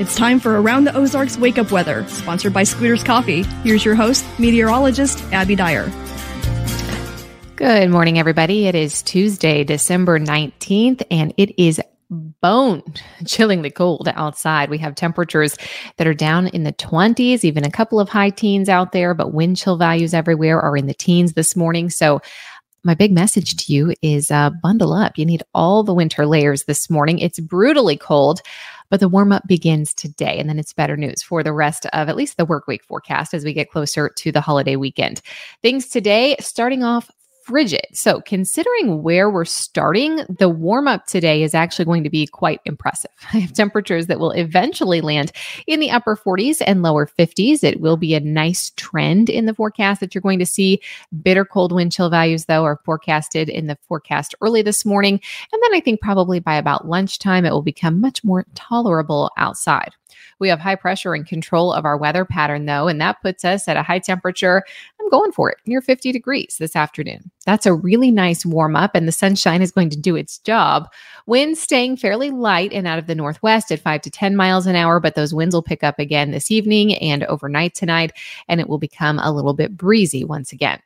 It's time for Around the Ozarks Wake Up Weather, sponsored by Scooters Coffee. Here's your host, meteorologist Abby Dyer. Good morning, everybody. It is Tuesday, December 19th, and it is bone chillingly cold outside. We have temperatures that are down in the 20s, even a couple of high teens out there, but wind chill values everywhere are in the teens this morning. So my big message to you is uh, bundle up. You need all the winter layers this morning. It's brutally cold, but the warm up begins today. And then it's better news for the rest of at least the work week forecast as we get closer to the holiday weekend. Things today, starting off frigid. So, considering where we're starting, the warm up today is actually going to be quite impressive. I have temperatures that will eventually land in the upper 40s and lower 50s. It will be a nice trend in the forecast that you're going to see. Bitter cold wind chill values, though, are forecasted in the forecast early this morning. And then I think probably by about lunchtime, it will become much more tolerable outside. We have high pressure and control of our weather pattern, though, and that puts us at a high temperature. I'm going for it near 50 degrees this afternoon. That's a really nice warm up, and the sunshine is going to do its job. Winds staying fairly light and out of the northwest at 5 to 10 miles an hour, but those winds will pick up again this evening and overnight tonight, and it will become a little bit breezy once again.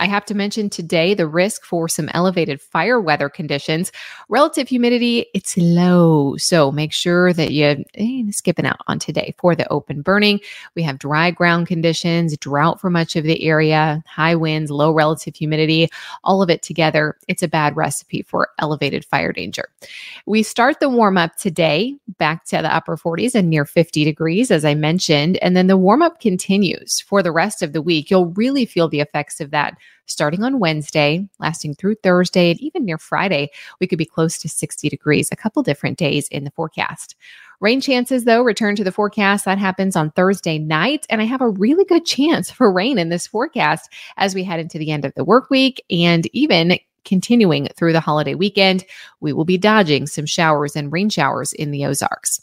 I have to mention today the risk for some elevated fire weather conditions. Relative humidity, it's low. So make sure that you eh, skipping out on today for the open burning. We have dry ground conditions, drought for much of the area, high winds, low relative humidity, all of it together. It's a bad recipe for elevated fire danger. We start the warm up today back to the upper 40s and near 50 degrees, as I mentioned. And then the warm up continues for the rest of the week. You'll really feel the effects of that starting on Wednesday, lasting through Thursday, and even near Friday, we could be close to 60 degrees a couple different days in the forecast. Rain chances, though, return to the forecast. That happens on Thursday night. And I have a really good chance for rain in this forecast as we head into the end of the work week and even continuing through the holiday weekend. We will be dodging some showers and rain showers in the Ozarks.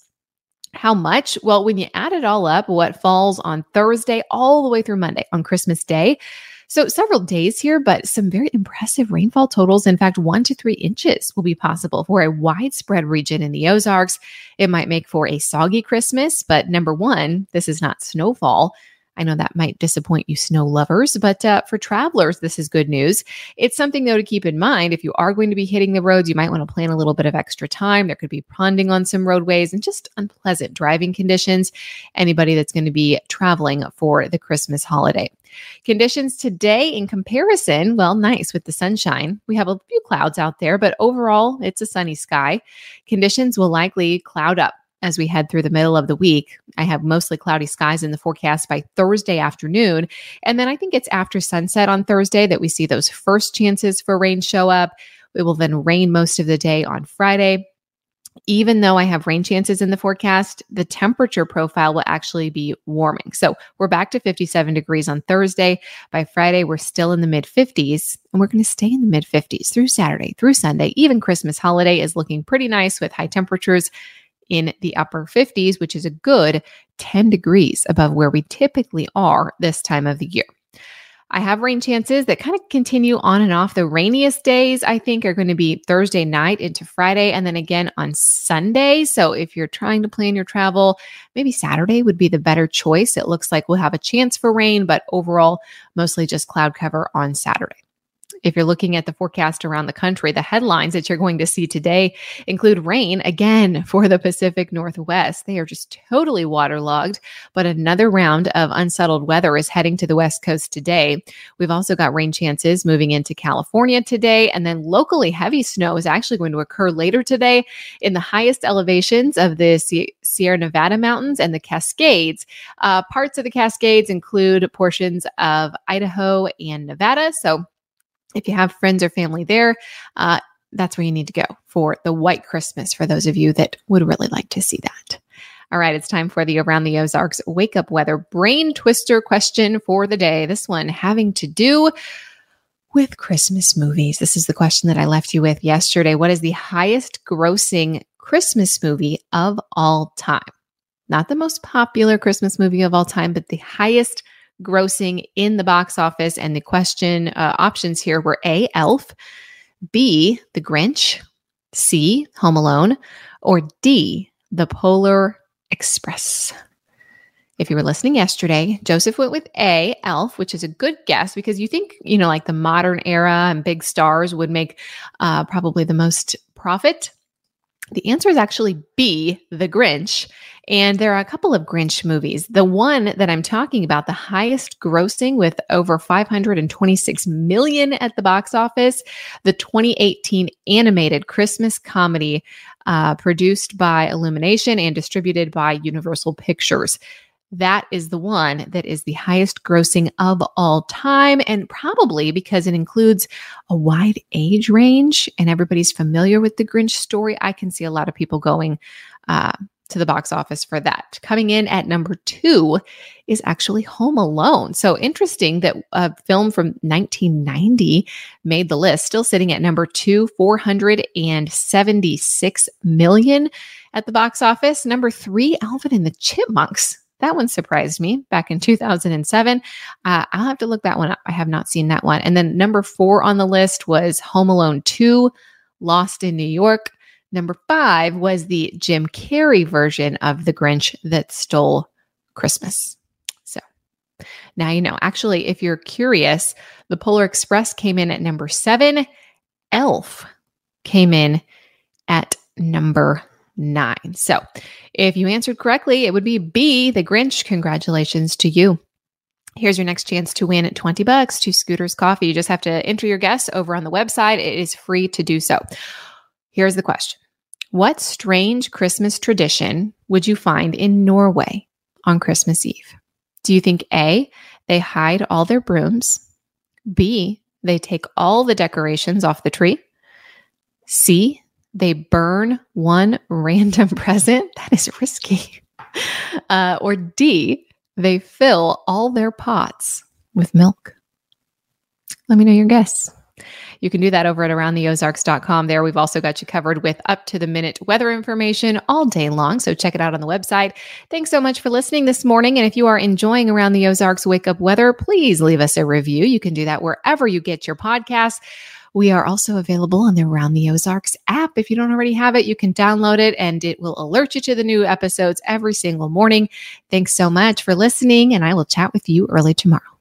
How much? Well, when you add it all up, what falls on Thursday all the way through Monday on Christmas Day, so, several days here, but some very impressive rainfall totals. In fact, one to three inches will be possible for a widespread region in the Ozarks. It might make for a soggy Christmas, but number one, this is not snowfall. I know that might disappoint you snow lovers, but uh, for travelers, this is good news. It's something, though, to keep in mind. If you are going to be hitting the roads, you might want to plan a little bit of extra time. There could be ponding on some roadways and just unpleasant driving conditions. Anybody that's going to be traveling for the Christmas holiday. Conditions today in comparison, well, nice with the sunshine. We have a few clouds out there, but overall, it's a sunny sky. Conditions will likely cloud up as we head through the middle of the week. I have mostly cloudy skies in the forecast by Thursday afternoon. And then I think it's after sunset on Thursday that we see those first chances for rain show up. It will then rain most of the day on Friday even though I have rain chances in the forecast, the temperature profile will actually be warming. So we're back to 57 degrees on Thursday. By Friday, we're still in the mid 50s, and we're going to stay in the mid 50s through Saturday, through Sunday. Even Christmas holiday is looking pretty nice with high temperatures in the upper 50s, which is a good 10 degrees above where we typically are this time of the year. I have rain chances that kind of continue on and off. The rainiest days, I think, are going to be Thursday night into Friday and then again on Sunday. So if you're trying to plan your travel, maybe Saturday would be the better choice. It looks like we'll have a chance for rain, but overall, mostly just cloud cover on Saturday. If you're looking at the forecast around the country, the headlines that you're going to see today include rain again for the Pacific Northwest. They are just totally waterlogged, but another round of unsettled weather is heading to the West Coast today. We've also got rain chances moving into California today, and then locally heavy snow is actually going to occur later today in the highest elevations of the Sierra Nevada mountains and the Cascades. Uh, parts of the Cascades include portions of Idaho and Nevada. So if you have friends or family there, uh, that's where you need to go for the white Christmas for those of you that would really like to see that. All right, it's time for the Around the Ozarks Wake Up Weather Brain Twister question for the day. This one having to do with Christmas movies. This is the question that I left you with yesterday. What is the highest grossing Christmas movie of all time? Not the most popular Christmas movie of all time, but the highest grossing in the box office. And the question uh, options here were A, Elf, B, The Grinch, C, Home Alone, or D, The Polar Express. If you were listening yesterday, Joseph went with A, Elf, which is a good guess because you think, you know, like the modern era and big stars would make uh, probably the most profit. The answer is actually B, The Grinch. And there are a couple of Grinch movies. The one that I'm talking about, the highest grossing with over 526 million at the box office, the 2018 animated Christmas comedy uh, produced by Illumination and distributed by Universal Pictures. That is the one that is the highest grossing of all time. And probably because it includes a wide age range and everybody's familiar with the Grinch story, I can see a lot of people going uh, to the box office for that. Coming in at number two is actually Home Alone. So interesting that a film from 1990 made the list, still sitting at number two, 476 million at the box office. Number three, Alvin and the Chipmunks that one surprised me back in 2007. Uh, I'll have to look that one up. I have not seen that one. And then number four on the list was Home Alone 2, Lost in New York. Number five was the Jim Carrey version of The Grinch that stole Christmas. So now you know. Actually, if you're curious, the Polar Express came in at number seven, Elf came in at number nine. So if you answered correctly, it would be B, the Grinch. Congratulations to you. Here's your next chance to win 20 bucks to Scooters Coffee. You just have to enter your guess over on the website. It is free to do so. Here's the question What strange Christmas tradition would you find in Norway on Christmas Eve? Do you think A, they hide all their brooms? B, they take all the decorations off the tree? C, they burn one random present. That is risky. Uh, or D, they fill all their pots with milk. Let me know your guess. You can do that over at aroundtheozarks.com. There, we've also got you covered with up to the minute weather information all day long. So check it out on the website. Thanks so much for listening this morning. And if you are enjoying Around the Ozarks Wake Up Weather, please leave us a review. You can do that wherever you get your podcasts. We are also available on the Around the Ozarks app. If you don't already have it, you can download it and it will alert you to the new episodes every single morning. Thanks so much for listening, and I will chat with you early tomorrow.